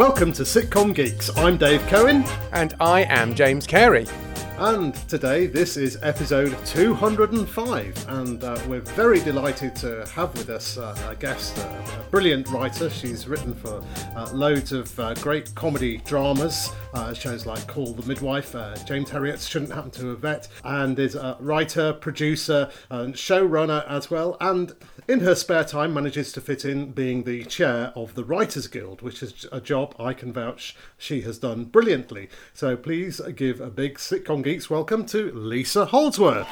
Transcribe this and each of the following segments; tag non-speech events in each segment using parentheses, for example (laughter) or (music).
Welcome to Sitcom Geeks. I'm Dave Cohen. And I am James Cary. And today, this is episode 205, and uh, we're very delighted to have with us uh, a guest, uh, a brilliant writer. She's written for uh, loads of uh, great comedy dramas, uh, shows like Call the Midwife, James Herriot's Shouldn't Happen to a Vet, and is a writer, producer, and showrunner as well. And in her spare time, manages to fit in being the chair of the Writers Guild, which is a job I can vouch she has done brilliantly. So please give a big sitcom geeks welcome to Lisa Holdsworth.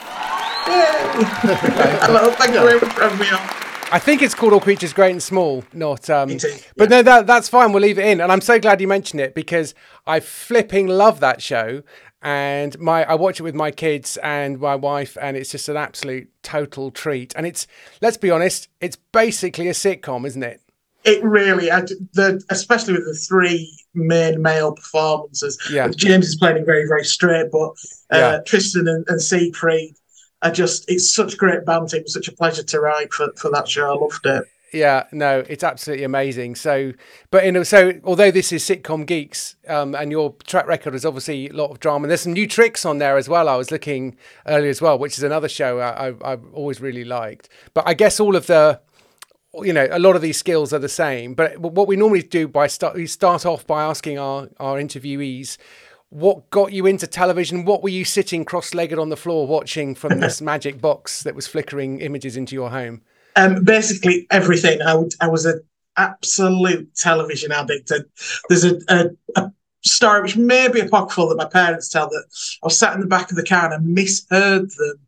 Hello, (laughs) thank you very much for having me on. I think it's called All Creatures Great and Small, not. Um, yeah. But no, that that's fine. We'll leave it in, and I'm so glad you mentioned it because I flipping love that show, and my I watch it with my kids and my wife, and it's just an absolute total treat. And it's let's be honest, it's basically a sitcom, isn't it? It really, I, the, especially with the three main male performances. Yeah. James is playing it very, very straight, but uh, Yeah. Tristan and, and Siegfried are just, it's such great banter. It was such a pleasure to write for, for that show. I loved it. Yeah, no, it's absolutely amazing. So, but you know, so although this is sitcom geeks, um, and your track record is obviously a lot of drama. And There's some new tricks on there as well. I was looking earlier as well, which is another show I, I, I've always really liked. But I guess all of the, you know, a lot of these skills are the same. But what we normally do by start, we start off by asking our our interviewees. What got you into television? What were you sitting cross-legged on the floor watching from this (coughs) magic box that was flickering images into your home? Um, basically everything. I would, I was an absolute television addict. And there's a, a, a story which may be apocryphal that my parents tell that I was sat in the back of the car and I misheard them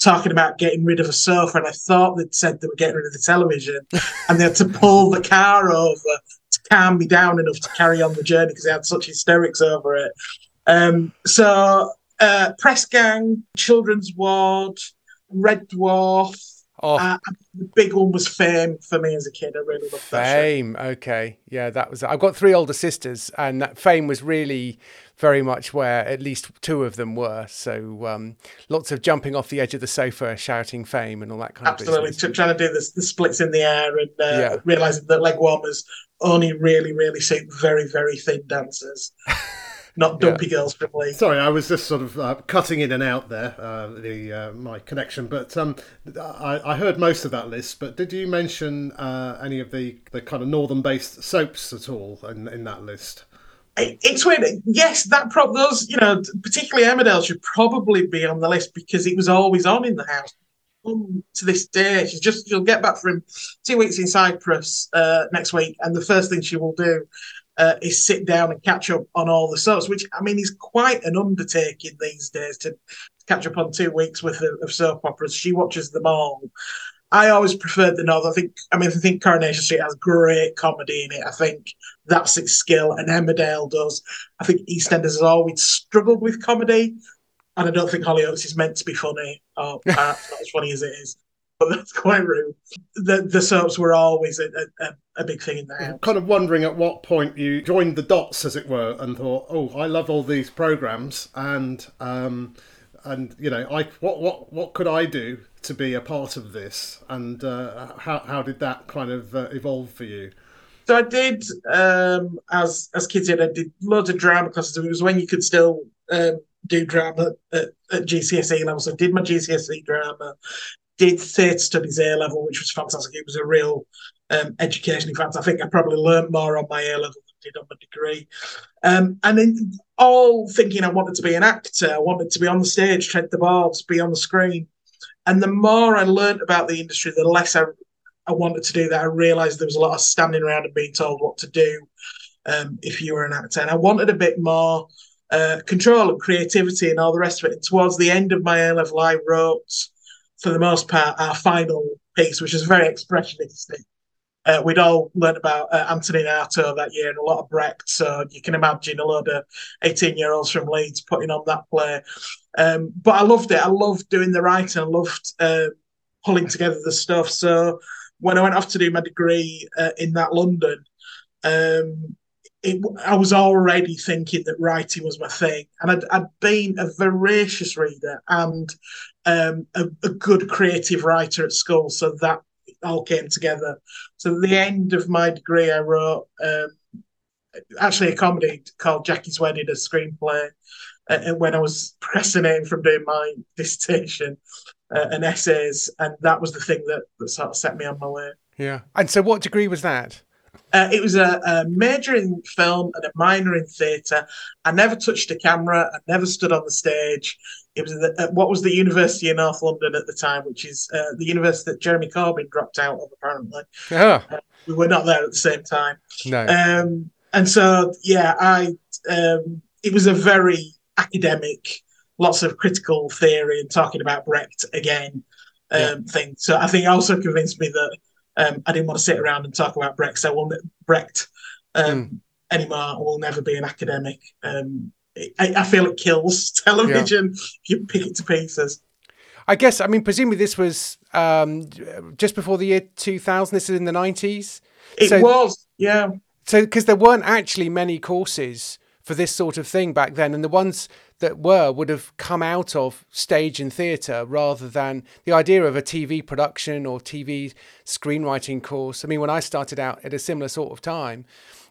talking about getting rid of a sofa, and I thought they'd said they were getting rid of the television, (laughs) and they had to pull the car over to calm me down enough to carry on the journey because they had such hysterics over it. Um, so, uh, Press Gang, Children's Ward, Red Dwarf. Oh, Uh, the big one was Fame for me as a kid. I really loved that show. Fame. Okay. Yeah, that was. I've got three older sisters, and that Fame was really very much where at least two of them were. So um, lots of jumping off the edge of the sofa, shouting Fame, and all that kind Absolutely, of. T- trying to do the, the splits in the air and uh, Yeah. realizing that leg warmers only really, really suit very, very thin dancers, (laughs) not Yeah. dumpy girls from. Sorry, I was just sort of uh, cutting in and out there, uh, the uh, my connection. But um, I, I heard most of that list. But did you mention uh, any of the, the kind of northern-based soaps at all in, in that list? It's weird. Yes, that pro- those you know, particularly Emmerdale should probably be on the list because it was always on in the house. Um, To this day, she's just she'll get back from two weeks in Cyprus uh, next week, and the first thing she will do uh, is sit down and catch up on all the soaps. Which I mean is quite an undertaking these days to catch up on two weeks worth of, of soap operas. She watches them all. I always preferred the North. I think. I mean, I think Coronation Street has great comedy in it. I think that's its skill, and Emmerdale does. I think EastEnders has always struggled with comedy, and I don't think Hollyoaks is meant to be funny, or (laughs) perhaps not as funny as it is. But that's quite rude. The the soaps were always a, a, a big thing in the house. Kind of wondering at what point you joined the dots, as it were, and thought, "Oh, I love all these programs," and um, and you know, I what what what could I do to be a part of this, and uh, how how did that kind of uh, evolve for you? So I did um, as as kids did. I did loads of drama classes. It was when you could still um, do drama at, at GCSE level. So I did my GCSE drama, did theatre studies A level, which was fantastic. It was a real um, education. In fact, I think I probably learnt more on my A level than I did on my degree. Um, and then all thinking I wanted to be an actor, I wanted to be on the stage, tread the boards, be on the screen. And the more I learnt about the industry, the less I I wanted to do that. I realised there was a lot of standing around and being told what to do um, if you were an actor. And I wanted a bit more uh, control and creativity and all the rest of it. And towards the end of my A level, I wrote, for the most part, our final piece, which is very expressionistic. Uh, we'd all learned about uh, Antonin Artaud that year and a lot of Brecht. So you can imagine a load of 18 year olds from Leeds putting on that play. Um, but I loved it. I loved doing the writing. I loved uh, pulling together the stuff. So when I went off to do my degree uh, in that London, um, it, I was already thinking that writing was my thing, and I'd, I'd been a voracious reader and um, a, a good creative writer at school, so that all came together. So the end of my degree, I wrote um, actually a comedy called Jackie's Wedding, a screenplay. Uh, when I was procrastinating from doing my dissertation uh, and essays, and that was the thing that, that sort of set me on my way. Yeah. And so, what degree was that? Uh, it was a, a, major in film and a minor in theatre. I never touched a camera. I never stood on the stage. It was the, what was the University in North London at the time, which is uh, the university that Jeremy Corbyn dropped out of, apparently. Oh. Uh, we were not there at the same time. No. Um, and so, yeah, I um, it was a very academic, lots of critical theory and talking about Brecht again um, yeah. thing. So I think also convinced me that um, I didn't want to sit around and talk about Brecht. So I Brecht um, mm. anymore. I will never be an academic. Um, I, I, feel it kills (laughs) television yeah. you pick it to pieces. I guess, I mean, presumably this was um, just before the year 2000. This is in the 90s. It so, was, yeah. So, because there weren't actually many courses for this sort of thing back then, and the ones that were would have come out of stage and theatre rather than the idea of a TV production or TV screenwriting course. I mean, when I started out at a similar sort of time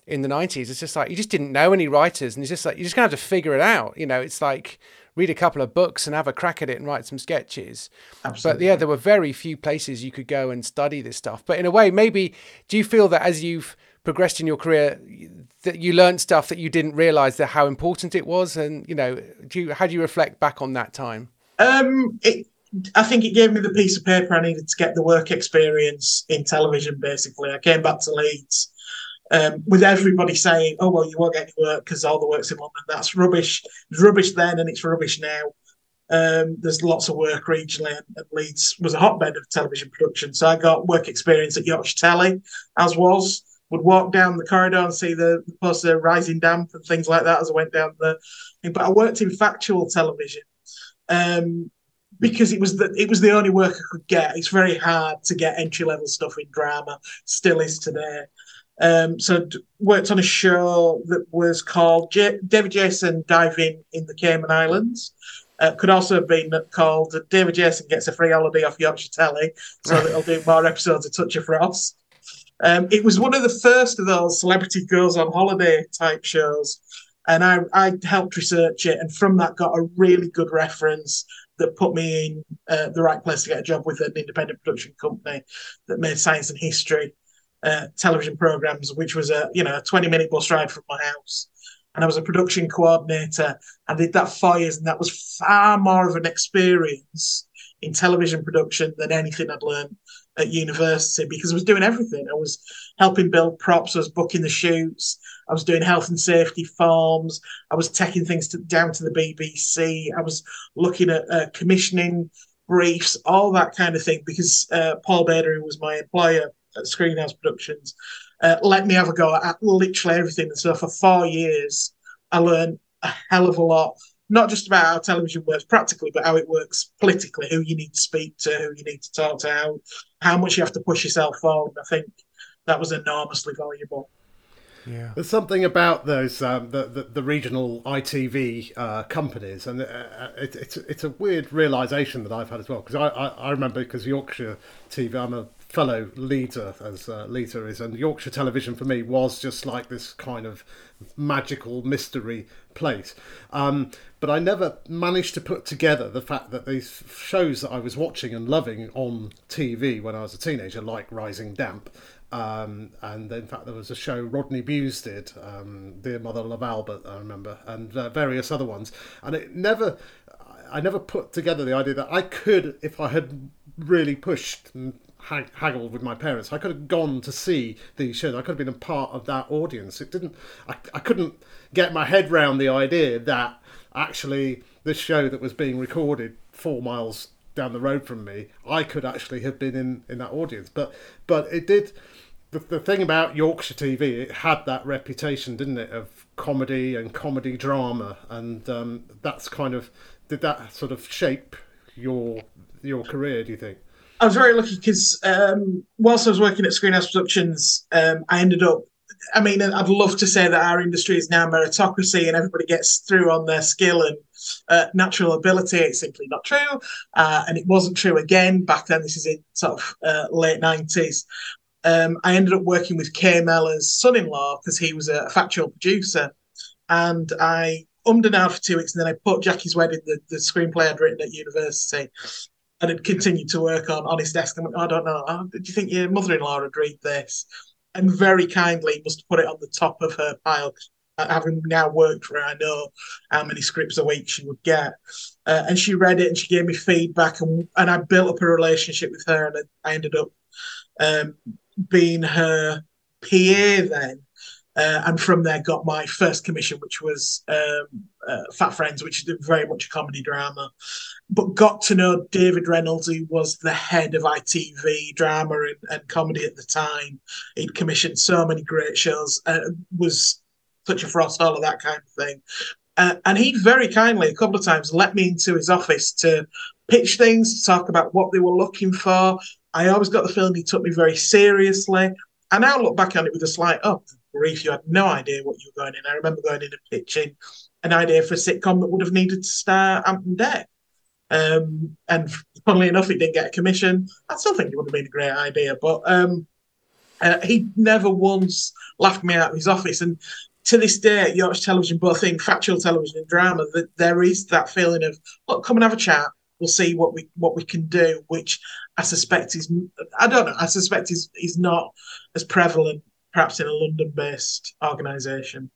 in the 90s, it's just like you just didn't know any writers, and it's just like you're just gonna have to figure it out. You know, it's like read a couple of books and have a crack at it and write some sketches. Absolutely. But yeah, there were very few places you could go and study this stuff. But in a way, maybe do you feel that as you've progressed in your career that you learned stuff that you didn't realize that how important it was and you know do you how do you reflect back on that time? Um it, i think it gave me the piece of paper i needed to get the work experience in television basically. I came back to leeds um, with everybody saying oh well you won't get any work because all the work's in london. That's rubbish. It's rubbish then and it's rubbish now. Um, there's lots of work regionally, and Leeds was a hotbed of television production. So I got work experience at Yorkshire Telly, as was would walk down the corridor and see the, poster rising damp and things like that as I went down the. But I worked in factual television um, because it was the it was the only work I could get. It's very hard to get entry level stuff in drama, still is today. Um, so worked on a show that was called J- David Jason Diving in the Cayman Islands. Uh, could also have been called David Jason gets a free holiday off Yorkshire Telly, so he'll do more episodes of Touch of Frost. Um, it was one of the first of those celebrity girls on holiday type shows, and I, I helped research it, and from that got a really good reference that put me in uh, the right place to get a job with an independent production company that made science and history uh, television programs, which was a you know a twenty minute bus ride from my house. And I was a production coordinator. I did that for years, and that was far more of an experience in television production than anything I'd learned at university because I was doing everything. I was helping build props, I was booking the shoots, I was doing health and safety forms, I was taking things to, down to the BBC, I was looking at uh, commissioning briefs, all that kind of thing. Because uh, Paul Bader, who was my employer at Screenhouse Productions, uh, let me have a go at literally everything. And so for four years, I learned a hell of a lot not just about how television works practically, but how it works politically, who you need to speak to, who you need to talk to, how, how much you have to push yourself forward. I think that was enormously valuable. Yeah. There's something about those um, the, the, the regional ITV uh, companies, and uh, uh, it, it's it's a weird realization that I've had as well because I, I, I remember because Yorkshire TV, I'm a fellow leader as uh, leader is, and Yorkshire Television for me was just like this kind of magical mystery place. Um, but I never managed to put together the fact that these shows that I was watching and loving on TV when I was a teenager, like Rising Damp, um, and in fact, there was a show Rodney Bewes did, um, Dear Mother Love Albert, I remember, and uh, various other ones. And it never, I never put together the idea that I could, if I had really pushed haggled with my parents. I could have gone to see these shows. I could have been a part of that audience. It didn't. I, I couldn't get my head round the idea that actually this show that was being recorded four miles down the road from me, I could actually have been in in that audience. But but it did. The, the thing about Yorkshire TV, it had that reputation, didn't it, of comedy and comedy drama, and um, that's kind of did that sort of shape your your career? Do you think? I was very lucky because um, whilst I was working at Screenhouse Productions, um, I ended up. I mean, I'd love to say that our industry is now meritocracy and everybody gets through on their skill and uh, natural ability. It's simply not true, uh, and it wasn't true again back then. This is in sort of uh, late nineties. um, I ended up working with Kay Mellor's son-in-law because he was a factual producer, and I ummed and for two weeks, and then I put Jackie's Wedding, the, the screenplay I'd written at university, and had continued to work on on his desk. And went, I don't know, do you think your mother-in-law would read this? And very kindly must put it on the top of her pile. Having now worked for her, I know how many scripts a week she would get. Uh, and she read it and she gave me feedback, and, and I built up a relationship with her, and I ended up um, being her PA then. Uh, and from there got my first commission, which was um, uh, Fat Friends, which is very much a comedy drama. But got to know David Reynolds, who was the head of ITV drama and, and comedy at the time. He'd commissioned so many great shows, uh, was such a frost, all of that kind of thing. Uh, and he very kindly, a couple of times, let me into his office to pitch things, to talk about what they were looking for, I always got the feeling he took me very seriously. I now look back on it with a slight, oh, grief, you had no idea what you were going in. I remember going in and pitching an idea for a sitcom that would have needed to star Ant and Dec. Um, and funnily enough, it didn't get a commission. I still think it would have been a great idea, but um, uh, he never once laughed me out of his office. And to this day, at Yorkshire Television, both in factual television and drama, that there is that feeling of, look, come and have a chat. We'll see what we what we can do, which I suspect is I don't know. I suspect is is not as prevalent perhaps in a London-based organisation.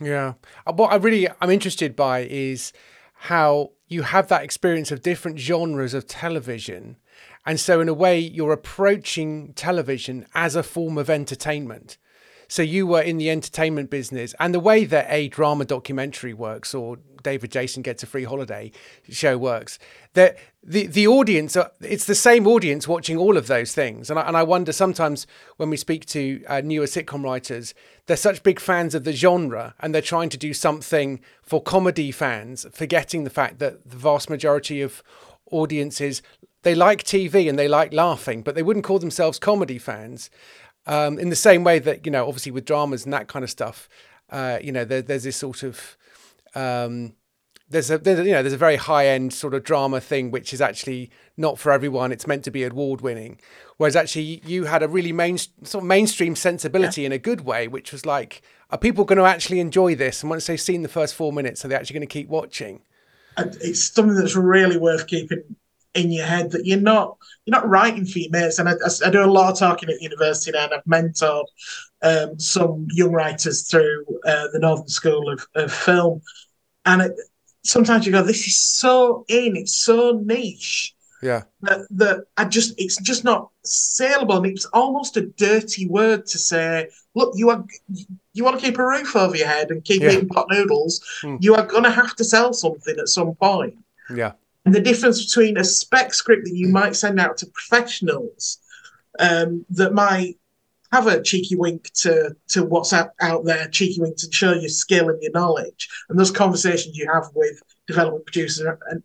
Yeah, uh, what I really I'm interested by is how you have that experience of different genres of television, and so in a way you're approaching television as a form of entertainment. So you were in the entertainment business, and the way that a drama documentary works, or David Jason gets a free holiday show works, that the the audience, it's the same audience watching all of those things, and I, and I wonder sometimes when we speak to uh, newer sitcom writers, they're such big fans of the genre, and they're trying to do something for comedy fans, forgetting the fact that the vast majority of audiences they like TV and they like laughing, but they wouldn't call themselves comedy fans. Um, in the same way that you know, obviously with dramas and that kind of stuff, uh, you know, there, there's this sort of um, there's a there's, you know there's a very high end sort of drama thing which is actually not for everyone. It's meant to be award winning, whereas actually you had a really main sort of mainstream sensibility yeah. in a good way, which was like, are people going to actually enjoy this? And once they've seen the first four minutes, are they actually going to keep watching? It's something that's really worth keeping in your head that you're not you're not writing for your mates. And I, I, I do a lot of talking at university now, and I've mentored um, some young writers through uh, the Northern School of, of Film. And it, sometimes you go, "This is so in, it's so niche." Yeah. That, that I just it's just not saleable, and it's almost a dirty word to say. Look, you are you want to keep a roof over your head and keep yeah. eating pot noodles. Mm. You are going to have to sell something at some point. Yeah. And the difference between a spec script that you might send out to professionals um, that might have a cheeky wink to to what's out, out there, cheeky wink to show your skill and your knowledge, and those conversations you have with development producers and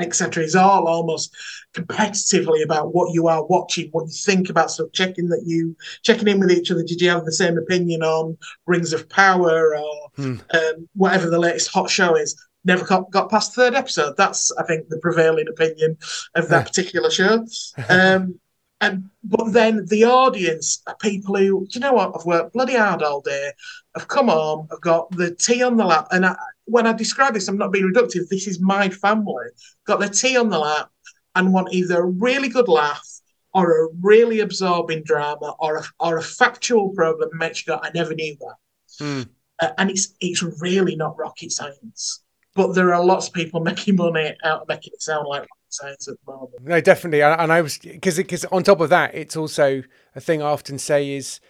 etc. is all almost competitively about what you are watching, what you think about stuff, checking that you checking in with each other. Did you have the same opinion on Rings of Power or hmm. um, whatever the latest hot show is? Never got, got past third episode. That's, I think, the prevailing opinion of that particular show. (laughs) Um, and but then the audience are people who, you know what, I've worked bloody hard all day. I've come home, I've got the tea on the lap, and I, when I describe this, I'm not being reductive. This is my family. Got the tea on the lap and want either a really good laugh or a really absorbing drama or a, or a factual problem. Make sure I never knew that. Mm. Uh, and it's it's really not rocket science but there are lots of people (laughs) making money out of making it sound like science at the moment. No, definitely. And, I was because because on top of that, it's also a thing I often say is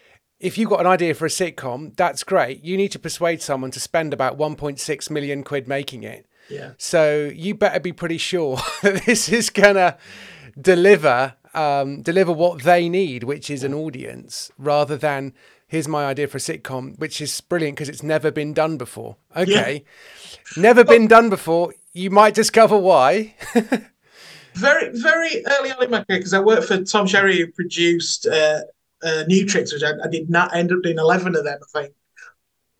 if you've got an idea for a sitcom, that's great. You need to persuade someone to spend about 1.6 million quid making it. Yeah. So you better be pretty sure (laughs) that this is gonna deliver um, deliver what they need, which is an audience, rather than here's my idea for a sitcom, which is brilliant because it's never been done before. Okay, yeah. never been done before. You might discover why. (laughs) very, very early on in my career, because I worked for Tom Sherry, who produced uh, uh, New Tricks, which I, I, did not end up doing 11 of them, I think.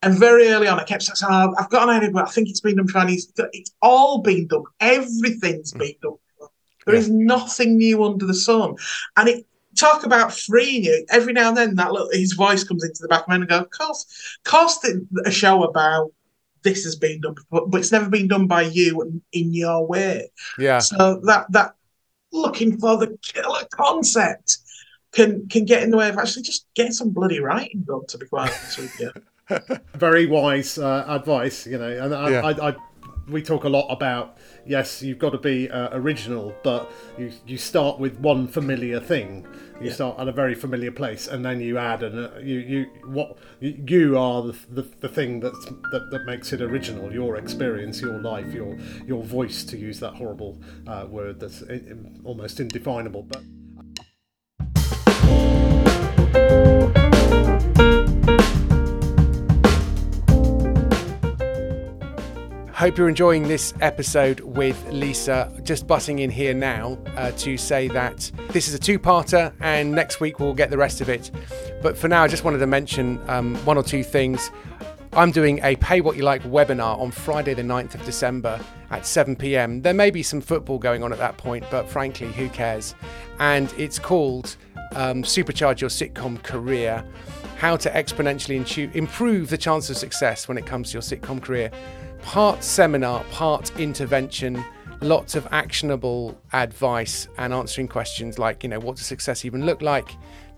And very early on, I kept saying, oh, I've got an idea, but I think it's been done for It's, it's all been done. Everything's been done. There yeah. is nothing new under the sun. And it talk about freeing you. Every now and then, that little his voice comes into the back of my head and go, "Of course, of course, a show about this has been done, before, but it's never been done by you and in your way." Yeah. So that that looking for the killer concept can can get in the way of actually just getting some bloody writing done. To be quite honest with you. (laughs) Very wise uh, advice, you know, and I, Yeah. I, I, we talk a lot about yes, you've got to be uh, original, but you you start with one familiar thing. You Yeah. start at a very familiar place, and then you add, and uh, you you what you, are the, the, the thing that's that, that makes it original. Your experience, your life, your your voice, to use that horrible uh, word that's i- almost indefinable, but. Hope you're enjoying this episode with Lisa. Just butting in here now uh, to say that this is a two parter and next week we'll get the rest of it. But for now, I just wanted to mention um, one or two things. I'm doing a Pay What You Like webinar on Friday, the 9th of December at 7 pm. There may be some football going on at that point, but frankly, who cares? And it's called um, Supercharge Your Sitcom Career How to Exponentially Improve the Chance of Success when it comes to your sitcom career. Part seminar, part intervention, lots of actionable advice and answering questions like, you know, what does success even look like?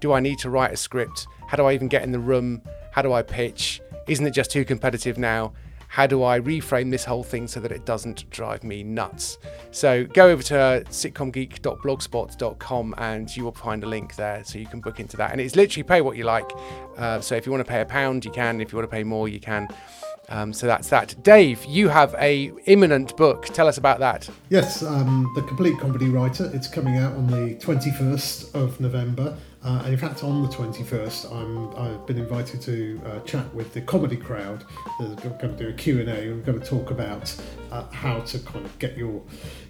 Do I need to write a script? How do I even get in the room? How do I pitch? Isn't it just too competitive now? How do I reframe this whole thing so that it doesn't drive me nuts? So go over to sitcomgeek.blogspot.com and you will find a link there so you can book into that. And it's literally pay what you like. Uh, so if you want to pay a pound, you can. If you want to pay more, you can. Um, so that's that. Dave, you have a imminent book. Tell us about that. Yes, um, The Complete Comedy Writer. It's coming out on the 21st of November. Uh, and in fact, on the 21st, I'm, I've been invited to uh, chat with the comedy crowd. They're going to do a Q&A. We're going to talk about uh, how to kind of get your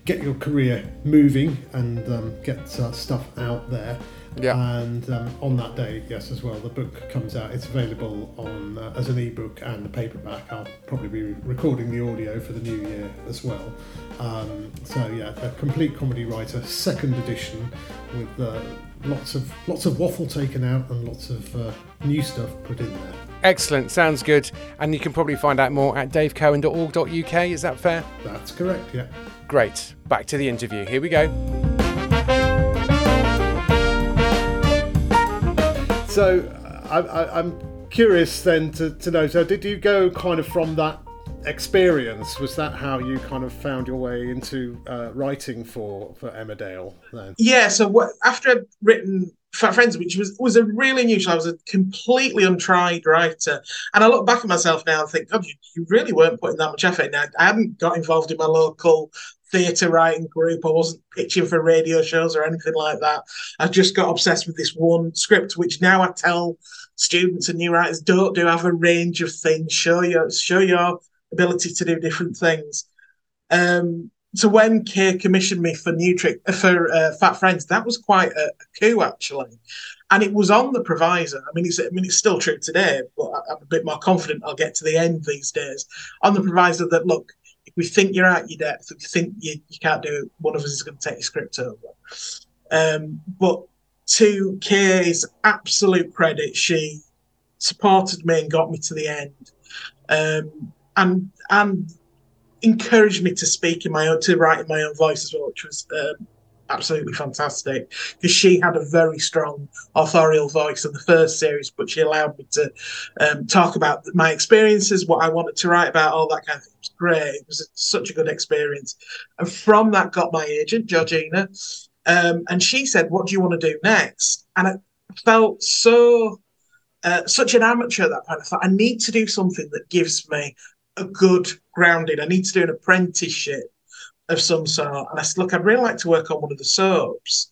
get your career moving and um, get uh, stuff out there. Yeah. And um, on that day, yes, as well, the book comes out. It's available on uh, as an ebook and a paperback. I'll probably be recording the audio for the new year as well. Um, so yeah, the complete comedy writer, second edition, with uh, lots of lots of waffle taken out and lots of uh, new stuff put in there. Excellent. Sounds good. And you can probably find out more at davecohen.org.uk. Is that fair? That's correct. Yeah. Great. Back to the interview. Here we go. So I, I'm curious then to, to know. So did you go kind of from that experience? Was that how you kind of found your way into uh, writing for for Emmerdale then? Yeah, so what, after I'd written Fat Friends, which was was a really unusual, I was a completely untried writer, and I look back at myself now and think, God, you, you really weren't putting that much effort in. I hadn't got involved in my local theatre writing group. I wasn't pitching for radio shows or anything like that. I just got obsessed with this one script, which now I tell students and new writers don't do. Have a range of things. Show your show your ability to do different things. Um, so when Kay commissioned me for New Trick for uh, Fat Friends, that was quite a, a coup actually, and it was on the proviso. I mean, it's I mean it's still true today, but I- I'm a bit more confident I'll get to the end these days on the proviso that look, we think you're out your depth, we think you, you can't do it, one of us is going to take your script over. Um, but to Kay's absolute credit, she supported me and got me to the end, um, and and encouraged me to speak in my own, to write in my own voice as well, which was um, absolutely fantastic because she had a very strong authorial voice in the first series, but she allowed me to um, talk about my experiences, what I wanted to write about, all that kind of thing. It was great. It was such a good experience. And from that, got my agent, Georgina, um, and she said, What do you want to do next? And I felt so. Uh, such an amateur at that point. I thought I need to do something that gives me a good grounding. I need to do an apprenticeship of some sort. And I said, look, I'd really like to work on one of the soaps.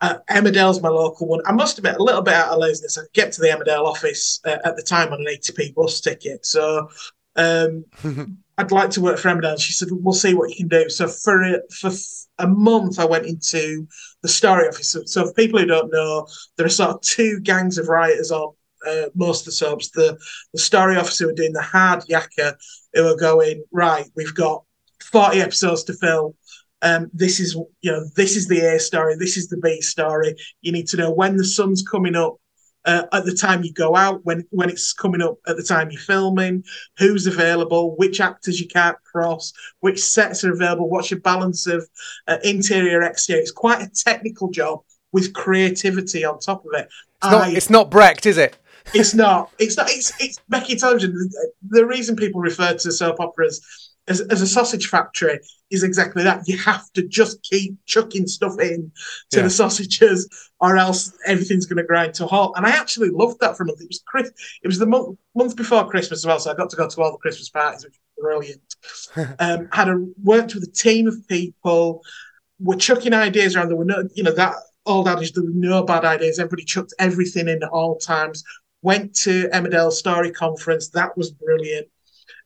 Uh, Emmerdale's my local one. I must admit, a little bit out of laziness. I get to the Emmerdale office uh, at the time on an 80p bus ticket. So um, (laughs) I'd like to work for Emmerdale. She said, we'll see what you can do. So for a, for a month, I went into the story office. So, so for people who don't know, there are sort of two gangs of writers on uh, most of the soaps. The the story officer who are doing the hard yakka, who are going right. We've got forty episodes to fill. um, this is you know this is the A story, this is the B story. You need to know when the sun's coming up uh, at the time you go out, when when it's coming up at the time you're filming, who's available, which actors you can't cross, which sets are available, what's your balance of uh, interior exterior. It's quite a technical job with creativity on top of it. It's not, I, it's not Brecht, is it? it's not. It's not. It's it's Becky Television. The reason people refer to soap operas as, as a sausage factory is exactly that. You have to just keep chucking stuff in to yeah. the sausages, or else everything's going to grind to a halt. And I actually loved that for a month. It was Chris. It was the month month before Christmas as well, so I got to go to all the Christmas parties, which was brilliant. (laughs) um, had a, worked with a team of people. We're chucking ideas around. There were no, you know, that old adage. There were no bad ideas. Everybody chucked everything in at all times. Went to Emmerdale Story Conference. That was brilliant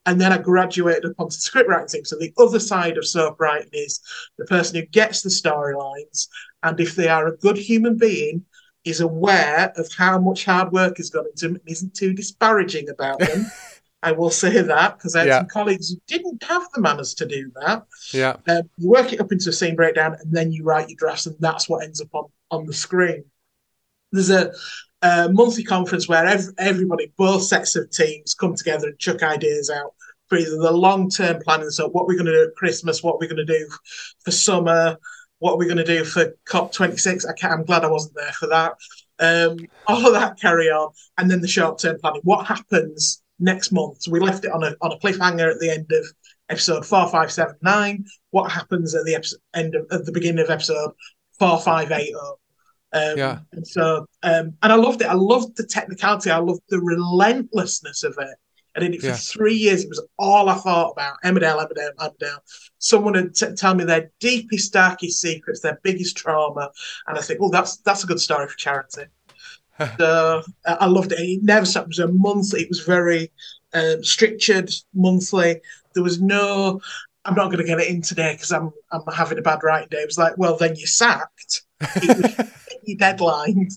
and then I graduated up onto script writing. So the other side of soap writing is the person who gets the storylines, and if they are a good human being, is aware of how much hard work has gone into them and isn't too disparaging about them. (laughs) I will say that because I had yeah. some colleagues who didn't have the manners to do that. Yeah, um, you work it up into a scene breakdown, and then you write your drafts, and that's what ends up on on the screen. There's a a monthly conference where every, everybody, both sets of teams, come together and chuck ideas out for either the long term planning. So, what we're going to do at Christmas, what we're going to do for summer, what we're going to do for COP26. I can't, I'm glad I wasn't there for that. Um, (laughs) all of that carry on, and then the short term planning. What happens next month? So we left it on a on a cliffhanger at the end of episode four, five, seven, nine. What happens at the episode, end of at the beginning of episode four, five, eight, oh? Um, yeah. And so, um, and I loved it. I loved the technicality. I loved the relentlessness of it. I did it for yeah. three years. It was all I thought about. Emmerdale, Emmerdale, Emmerdale. Someone would t- tell me their deepest, darkest secrets, their biggest trauma, and I think, well, that's that's a good story for charity. (laughs) so I loved it. It never stopped. It was a month. It was very um, structured, monthly. There was no. I'm not going to get it in today because I'm I'm having a bad writing day. It was like, well, then you're sacked. It was (laughs) deadline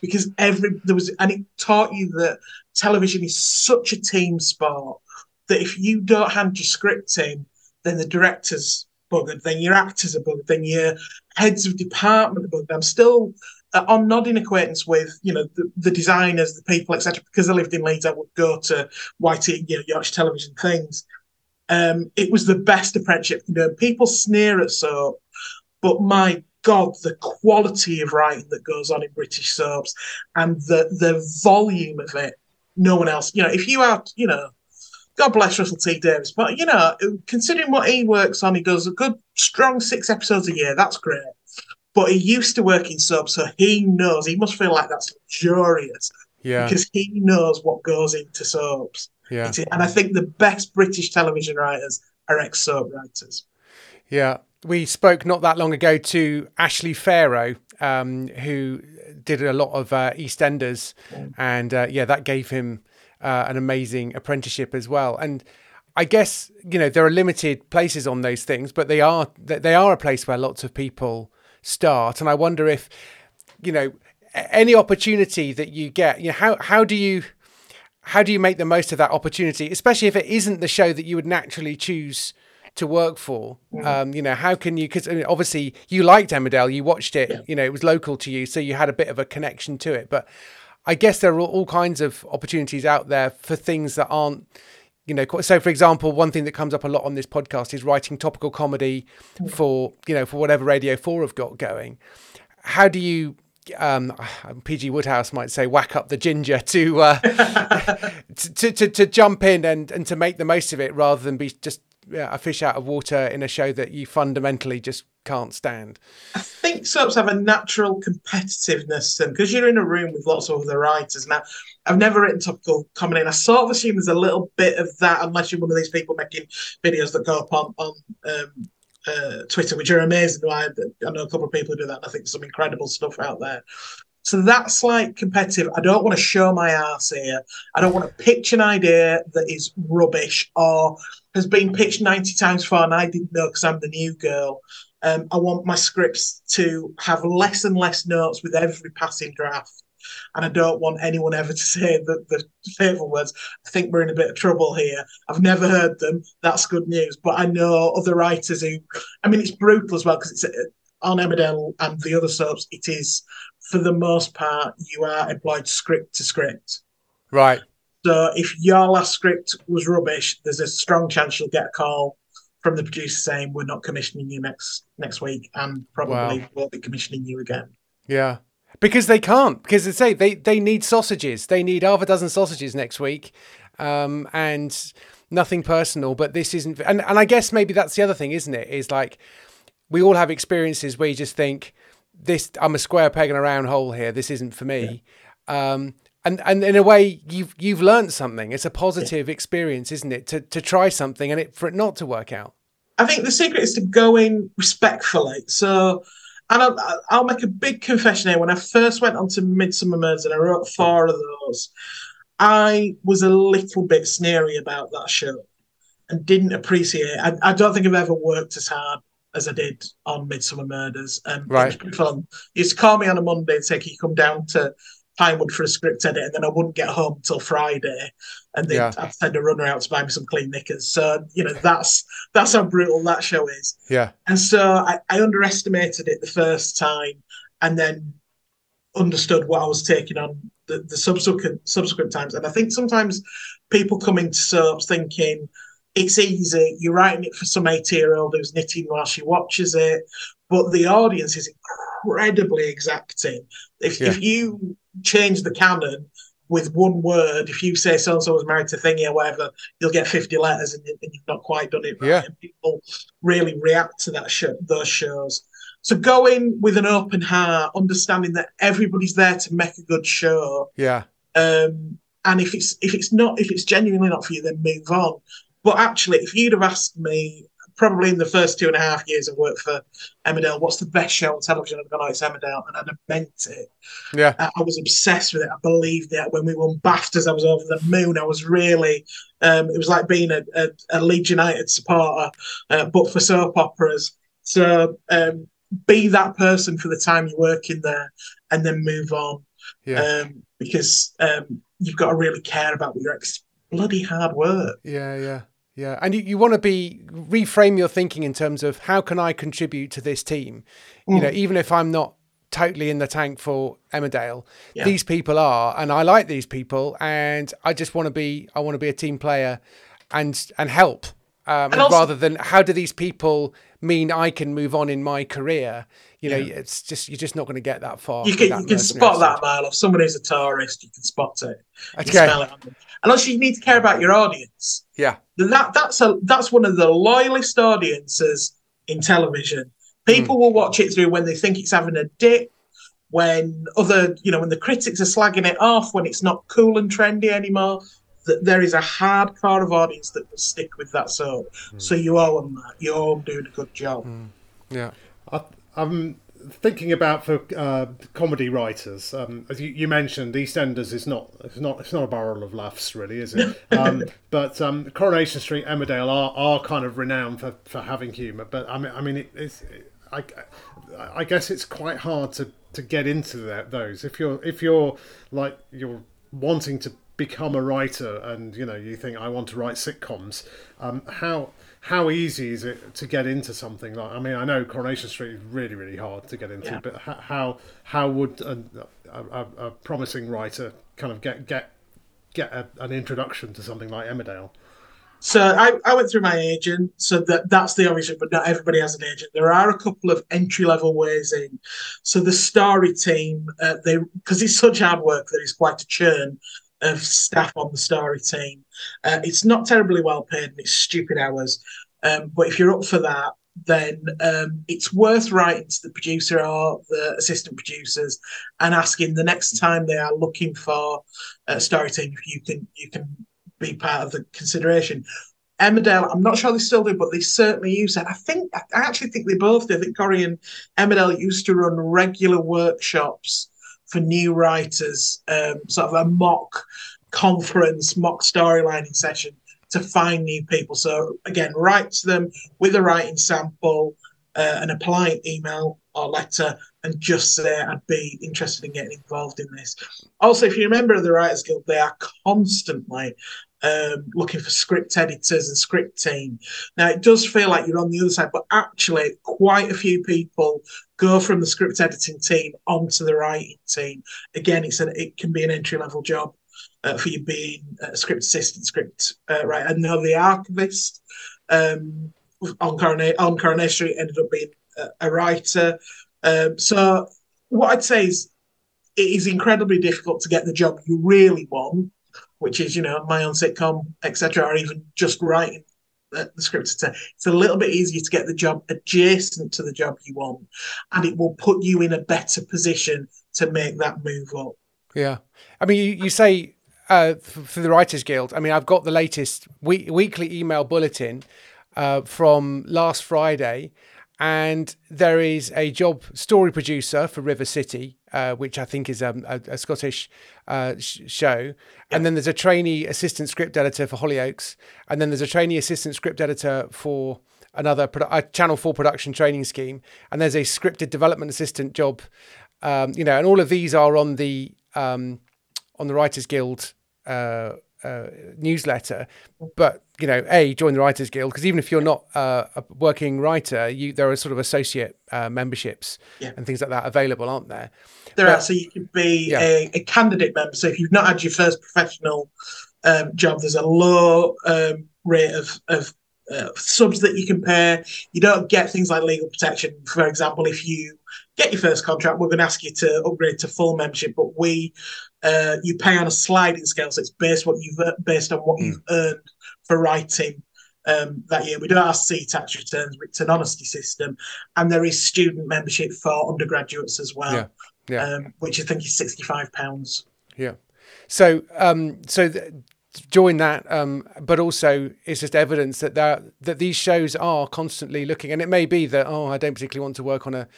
because every there was and it taught you that television is such a team sport that if you don't hand your script in, then the director's buggered, then your actors are buggered, then your heads of department are buggered. I'm still uh, on nodding acquaintance with you know the, the designers, the people, etc. Because I lived in Leeds, I would go to YT, you know, Yorkshire Television things. Um, it was the best apprenticeship you know. People sneer at soap, but my God, the quality of writing that goes on in British soaps and the the volume of it, no one else. You know, if you are, you know, God bless Russell T Davies, but you know, considering what he works on, he does a good, strong six episodes a year. That's great. But he used to work in soaps, so he knows. He must feel like that's luxurious. Yeah. Because he knows what goes into soaps. Yeah. And I think the best British television writers are ex soap writers. Yeah we spoke not that long ago to Ashley Pharoah, um, who did a lot of uh, EastEnders, and uh, yeah, that gave him uh, an amazing apprenticeship as well. And I guess you know there are limited places on those things, but they are they are a place where lots of people start. And I wonder if you know any opportunity that you get, you know, how how do you how do you make the most of that opportunity, especially if it isn't the show that you would naturally choose to work for. Mm. Um, you know, how can you? Because I mean, obviously you liked Emmerdale, you watched it. Yeah. You know, it was local to you, so you had a bit of a connection to it. But I guess there are all kinds of opportunities out there for things that aren't. You know, so for example, one thing that comes up a lot on this podcast is writing topical comedy mm. for you know for whatever Radio Four have got going. How do you um, (sighs) PG Wodehouse might say, whack up the ginger (laughs) to, uh, (laughs) (laughs) to, to, to jump in and, and to make the most of it rather than be just yeah, a fish out of water in a show that you fundamentally just can't stand. I think soaps have a natural competitiveness to them because you're in a room with lots of other writers. Now, I've never written topical comedy, and I sort of assume there's a little bit of that, unless you're one of these people making videos that go up on, on um, uh, Twitter, which are amazing. I, I know a couple of people who do that. And I think there's some incredible stuff out there. So that's like competitive. I don't want to show my ass here. I don't want to pitch an idea that is rubbish or has been pitched 90 times before and I didn't know because I'm the new girl. Um, I want my scripts to have less and less notes with every passing draft. and I don't want anyone ever to say the, the fateful words. I think we're in a bit of trouble here. I've never heard them. That's good news. But I know other writers who, I mean, it's brutal as well because it's uh, on Emmerdale and the other soaps. It is, for the most part, you are employed script to script. Right. So if your last script was rubbish, there's a strong chance you'll get a call from the producer saying we're not commissioning you next next week and probably Wow. won't be commissioning you again. Yeah. Because they can't. Because they say they, they need sausages. They need half a dozen sausages next week. Um, and nothing personal, but this isn't and, and I guess maybe that's the other thing, isn't it? Is like we all have experiences where you just think this I'm a square peg in a round hole here. This isn't for me. Um and, and in a way you've you've learned something. It's a positive experience, isn't it? To to try something and it for it not to work out. I think the secret is to go in respectfully. So, and I'll, I'll make a big confession here. When I first went onto Midsomer Murders and I wrote four of those, I was a little bit sneery about that show and didn't appreciate. I, I don't think I've ever worked as hard as I did on Midsomer Murders. Um, It was pretty fun. He used to call me on a Monday and say, "Can you come down to Pinewood for a script edit?" And then I wouldn't get home until Friday, and then Yeah. I'd send a runner out to buy me some clean knickers. So you know that's that's how brutal that show is. Yeah. And so I, I underestimated it the first time, and then understood what I was taking on the, the subsequent subsequent times. And I think sometimes people come into soaps thinking it's easy. You're writing it for some 80 year old who's knitting while she watches it, but the audience is incredibly exacting. If Yeah. if you change the canon with one word, if you say so and so was married to Thingy or whatever, you'll get 50 letters and, and you've not quite done it right. Yeah. And people really react to that show, those shows. So go in with an open heart, understanding that everybody's there to make a good show. Yeah. Um, and if it's if it's not if it's genuinely not for you, then move on. But actually, if you'd have asked me, probably in the first two and a half years I worked for Emmerdale, what's the best show on television? I'd gone, oh, it's Emmerdale, and I'd have meant it. Yeah. I, I was obsessed with it. I believed it. When we won BAFTAs, I was over the moon. I was really, um, it was like being a, a, a Leeds United supporter, uh, but for soap operas. So um, be that person for the time you work in there, and then move on Yeah. um, because um, you've got to really care about your ex- bloody hard work. Yeah, yeah, yeah. And you, you want to be reframe your thinking in terms of how can I contribute to this team? You know, even if I'm not totally in the tank for Emmerdale, Yeah. these people are, and I like these people, and I just want to be I want to be a team player and and help. Um, and also- rather than how do these people mean I can move on in my career? You know, it's just you're just not going to get that far. You can that you can spot that attitude. a mile off. Someone who's a tourist, you can spot it. You can Okay. smell it. And also, you need to care about your audience. Yeah, That that's a that's one of the loyalist audiences in television. People Hmm. will watch it through when they think it's having a dip, when other you know when the critics are slagging it off, when it's not cool and trendy anymore. That there is a hard hardcore of audience that will stick with that soap. Hmm. So you owe them that. You owe them doing a good job. yeah, I, I'm thinking about for uh, comedy writers. Um, as you, you mentioned, EastEnders is not it's not it's not a barrel of laughs, really, is it? (laughs) um, but um, Coronation Street, Emmerdale are, are kind of renowned for, for having humour. But I mean, I mean, it, it's I, I guess it's quite hard to, to get into that, those if you're if you're like you're wanting to become a writer and you know you think I want to write sitcoms. Um, how how easy is it to get into something like? I mean, I know Coronation Street is really really hard to get into, Yeah. but how how, would a, a, a, promising writer kind of get get get a, an introduction to something like Emmerdale? So I, I went through my agent, so that that's the obvious, but not everybody has an agent. There are a couple of entry level ways in. So the story team, uh, they because it's such hard work that it's quite a churn of staff on the story team. Uh, it's not terribly well paid and it's stupid hours, um, but if you're up for that, then um, it's worth writing to the producer or the assistant producers and asking the next time they are looking for a story team if you can you can be part of the consideration. Emmerdale, I'm not sure they still do, but they certainly use it. I think I actually think they both do. I think Corrie and Emmerdale used to run regular workshops for new writers, um, sort of a mock conference, mock storylining session to find new people. So again, write to them with a writing sample, uh, and a polite email or letter, and just say I'd be interested in getting involved in this. Also, if you remember the Writers Guild, they are constantly um, looking for script editors and script team. Now, it does feel like you're on the other side, but actually, quite a few people go from the script editing team onto the writing team. Again, it's an, it can be an entry level job uh, for you being a script assistant, script uh, right. And now the archivist um, on Coronation on Coronation Street ended up being a, a writer. Um, so, what I'd say is, it is incredibly difficult to get the job you really want which is you know my own sitcom, etc., or even just writing the, the script. It's a little bit easier to get the job adjacent to the job you want, and it will put you in a better position to make that move up. Yeah, I mean, you, you say uh, for the Writers Guild. I mean, I've got the latest week, weekly email bulletin uh, from last Friday, and there is a job story producer for River City, uh, which I think is um, a, a, Scottish uh, sh- show, yeah. and then there's a trainee assistant script editor for Hollyoaks, and then there's a trainee assistant script editor for another a Channel Four production training scheme, and there's a scripted development assistant job, um, you know, and all of these are on the um, on the Writers Guild. Uh, uh, newsletter, but you know, a join the Writers Guild because even if you're not uh, a working writer, you there are sort of associate uh, memberships yeah. and things like that available, aren't there? There but, are. So you could be yeah. a, a, candidate member. So if you've not had your first professional um, job, there's a low um, rate of, of uh, subs that you can pay. You don't get things like legal protection. For example, if you get your first contract, we're going to ask you to upgrade to full membership, but we uh, you pay on a sliding scale, so it's based what you've based on what mm. you've earned for writing um, that year. We don't ask C tax returns; it's an honesty system, and there is student membership for undergraduates as well, yeah. Yeah. Um, which I think is sixty five pounds. Yeah. So, um, so. Th- join that um, but also it's just evidence that that that these shows are constantly looking and it may be that oh I don't particularly want to work on a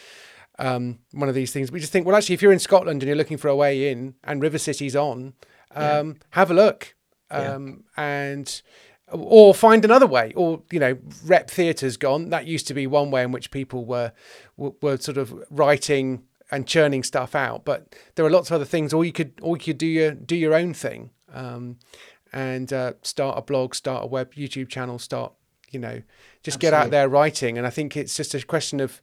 um, one of these things. We just think, well, actually, if you're in Scotland and you're looking for a way in, and River City's on, um, yeah. have a look, um, yeah. and or find another way. Or you know, Rep Theatre's gone. That used to be one way in which people were were, were sort of writing and churning stuff out. But there are lots of other things. Or you could or you could do your do your own thing. Um, and uh, start a blog, start a web YouTube channel, start, you know, just Absolutely. get out there writing. And I think it's just a question of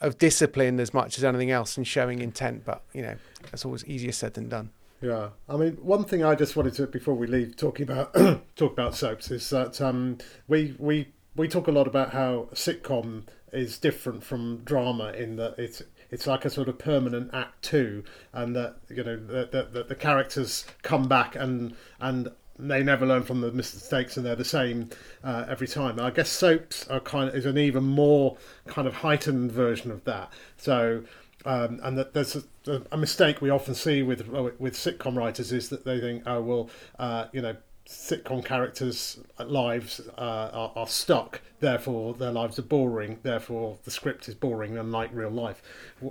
of discipline as much as anything else and showing intent. But you know, that's always easier said than done. Yeah, I mean, one thing I just wanted to before we leave talking about (clears throat) talk about soaps is that um, we we we talk a lot about how sitcom is different from drama in that it's it's like a sort of permanent act two, and that you know that the, the characters come back and and they never learn from the mistakes and they're the same uh, every time. I guess soaps are kind of is an even more kind of heightened version of that. So. Um, and that there's a, a, mistake we often see with with sitcom writers is that they think, oh well, uh, you know, sitcom characters' lives uh, are, are, stuck, therefore their lives are boring, therefore the script is boring, unlike real life.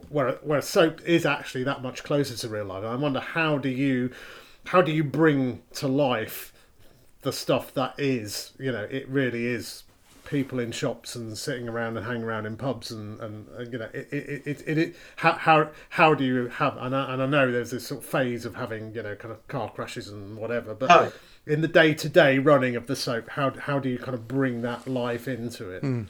Where where soap is actually that much closer to real life. And I wonder how do you how do you bring to life the stuff that is you know it really is people in shops and sitting around and hanging around in pubs and, and, and you know it it, it, it, it how, how how do you have and I, and I know there's this sort of phase of having you know kind of car crashes and whatever but oh. in the day to day running of the soap how how do you kind of bring that life into it mm.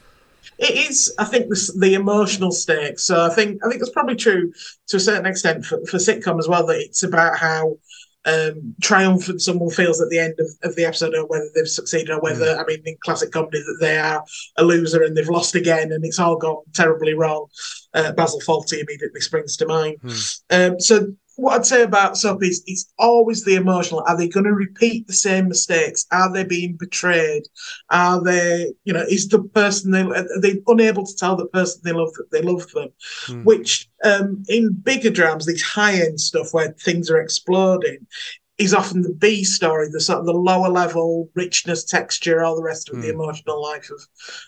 It is, I think, the, the emotional stakes. So I think I think it's probably true to a certain extent for, for sitcom as well that it's about how um, triumphant someone feels at the end of, of the episode or whether they've succeeded or whether, mm. I mean, in classic comedy, that they are a loser and they've lost again and it's all gone terribly wrong. Uh, Basil Fawlty immediately springs to mind. Mm. Um, so what I'd say about soap is it's always the emotional. Are they going to repeat the same mistakes? Are they being betrayed? Are they, you know, is the person they are they unable to tell the person they love that they love them? Mm. Which um, in bigger dramas, these high end stuff where things are exploding, is often the B story, the sort of the lower level richness, texture, all the rest of mm. the hmm. emotional life of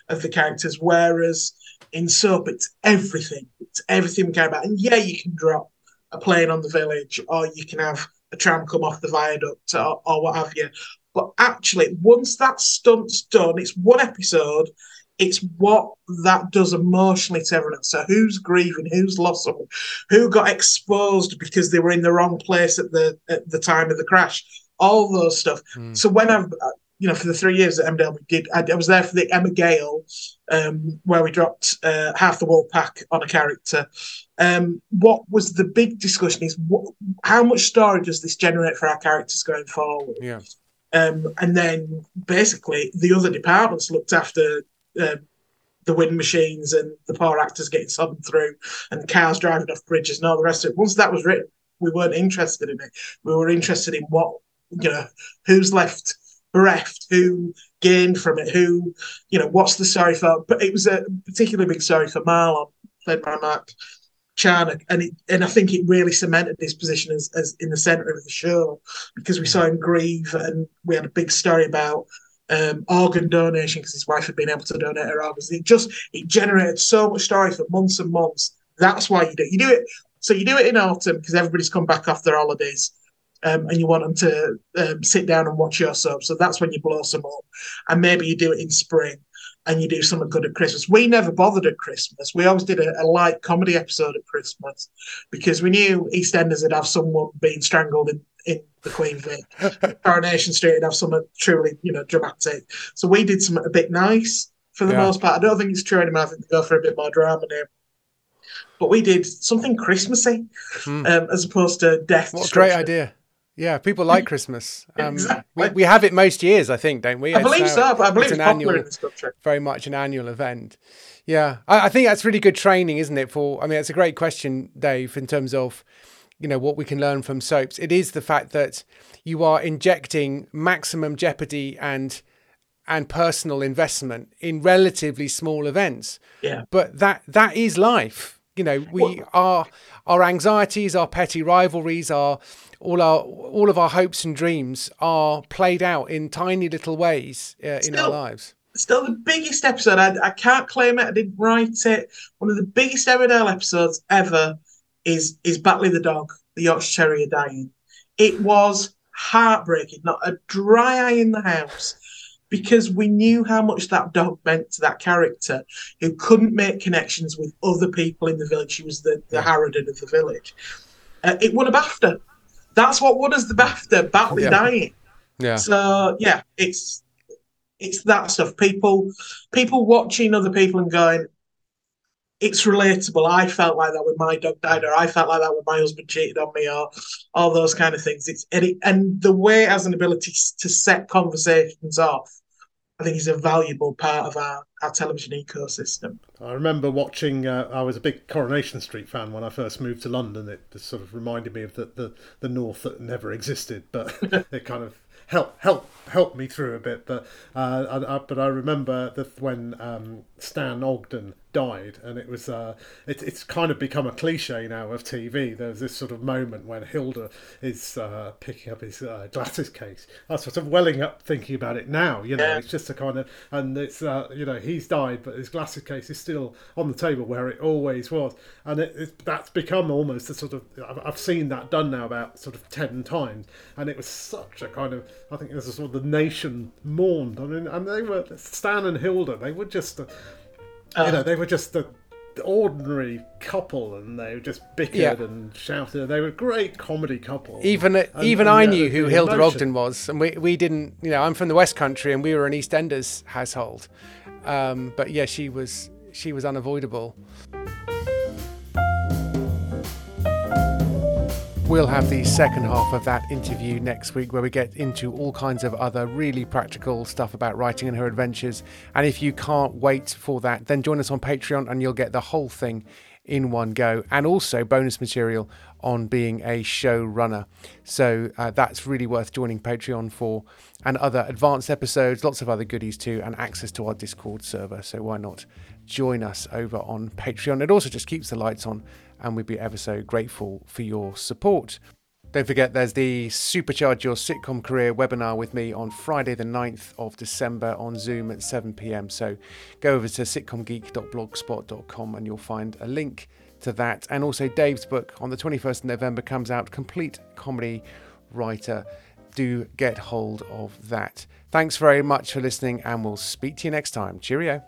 of the characters. Whereas in soap, it's everything. It's everything we care about. And yeah, you can drop a plane on the village, or you can have a tram come off the viaduct, or, or what have you. But actually, once that stunt's done, it's one episode. It's what that does emotionally to everyone. So who's grieving? Who's lost someone? Who got exposed because they were in the wrong place at the at the time of the crash? All those stuff. Mm. So when I've you know, for the three years at Emmerdale, we did. I, I was there for the Emma Gale, um, where we dropped uh, half the Woolpack on a character. Um, what was the big discussion is what, how much story does this generate for our characters going forward? Yeah. Um, and then basically the other departments looked after um, the wind machines and the poor actors getting sodden through and cars driving off bridges and all the rest of it. Once that was written, we weren't interested in it. We were interested in what you know who's left bereft, who gained from it, who, you know, what's the story for? But it was a particularly big story for Marlon, played by Mark Charnock, and it, and I think it really cemented his position as, as in the centre of the show because we saw him grieve, and we had a big story about um, organ donation because his wife had been able to donate her organs. It just it generated so much story for months and months. That's why you do you do it. So you do it in autumn because everybody's come back off their holidays um, and you want them to um, sit down and watch your soap. So that's when you blow some up. And maybe you do it in spring and you do something good at Christmas. We never bothered at Christmas. We always did a, a light comedy episode at Christmas because we knew EastEnders would have someone being strangled in, in the Queen Vic. (laughs) Coronation Street would have something truly, you know, dramatic. So we did something a bit nice for the yeah. most part. I don't think it's true anymore. I think they go for a bit more drama now but we did something Christmassy hmm. um, as opposed to death. What a great idea! Yeah, people like Christmas. (laughs) Um, exactly. we, we have it most years, I think, don't we? I believe so. I believe it's, it's an annual, in this country. Very much an annual event. Yeah, I, I, think that's really good training, isn't it? For I mean, it's a great question, Dave, in terms of you know what we can learn from soaps. It is the fact that you are injecting maximum jeopardy and and personal investment in relatively small events. Yeah. But that that is life. You know, we well, are our anxieties, our petty rivalries, our all our all of our hopes and dreams are played out in tiny little ways uh, in our lives. Still, the biggest episode. I, I can't claim it. I didn't write it. One of the biggest Emmerdale episodes ever is is Batley the dog, the Yorkshire Terrier dying. It was heartbreaking. Not a dry eye in the house because we knew how much that dog meant to that character who couldn't make connections with other people in the village. She was the, the Harridan of the village. Uh, it won a BAFTA that's what won us the BAFTA, Batley yeah. dying. Yeah. So yeah, it's it's that stuff. People people watching other people and going, it's relatable. I felt like that when my dog died, or I felt like that when my husband cheated on me, or all those kind of things. It's and, it, and the way it has an ability to set conversations off I think he's a valuable part of our, our television ecosystem. I remember watching. Uh, I was a big Coronation Street fan when I first moved to London. It sort of reminded me of the the, the North that never existed, but (laughs) it kind of help help help me through a bit. But uh, I, I, but I remember that when um, Stan Ogden died, and it was uh, it, it's kind of become a cliche now of TV. There's this sort of moment when Hilda is uh, picking up his uh, glasses case. I was sort of welling up thinking about it now. You know, yeah. it's just a kind of and it's uh, you know he's died, but his glasses case is still on the table where it always was, and it, it, that's become almost a sort of I've seen that done now about sort of ten times, and it was such a kind of I think there's a sort of the nation mourned. I mean, and they were Stan and Hilda. They were just. A, uh, you know, they were just the ordinary couple, and they just bickered yeah. and shouted. They were a great comedy couple. Even and, even and, I yeah, knew who Hilda emotion. Ogden was, and we we didn't. You know, I'm from the West Country, and we were an EastEnders household. Um, but yeah, she was she was unavoidable. We'll have the second half of that interview next week where we get into all kinds of other really practical stuff about writing and her adventures. And if you can't wait for that, then join us on Patreon and you'll get the whole thing in one go and also bonus material on being a showrunner. So uh, that's really worth joining Patreon for and other advanced episodes, lots of other goodies too, and access to our Discord server. So why not join us over on Patreon? It also just keeps the lights on and we'd be ever so grateful for your support. Don't forget, there's the Supercharge Your Sitcom Career webinar with me on Friday, the 9th of December on Zoom at 7 pm. So go over to sitcomgeek.blogspot.com and you'll find a link to that. And also, Dave's book on the 21st of November comes out Complete Comedy Writer. Do get hold of that. Thanks very much for listening, and we'll speak to you next time. Cheerio.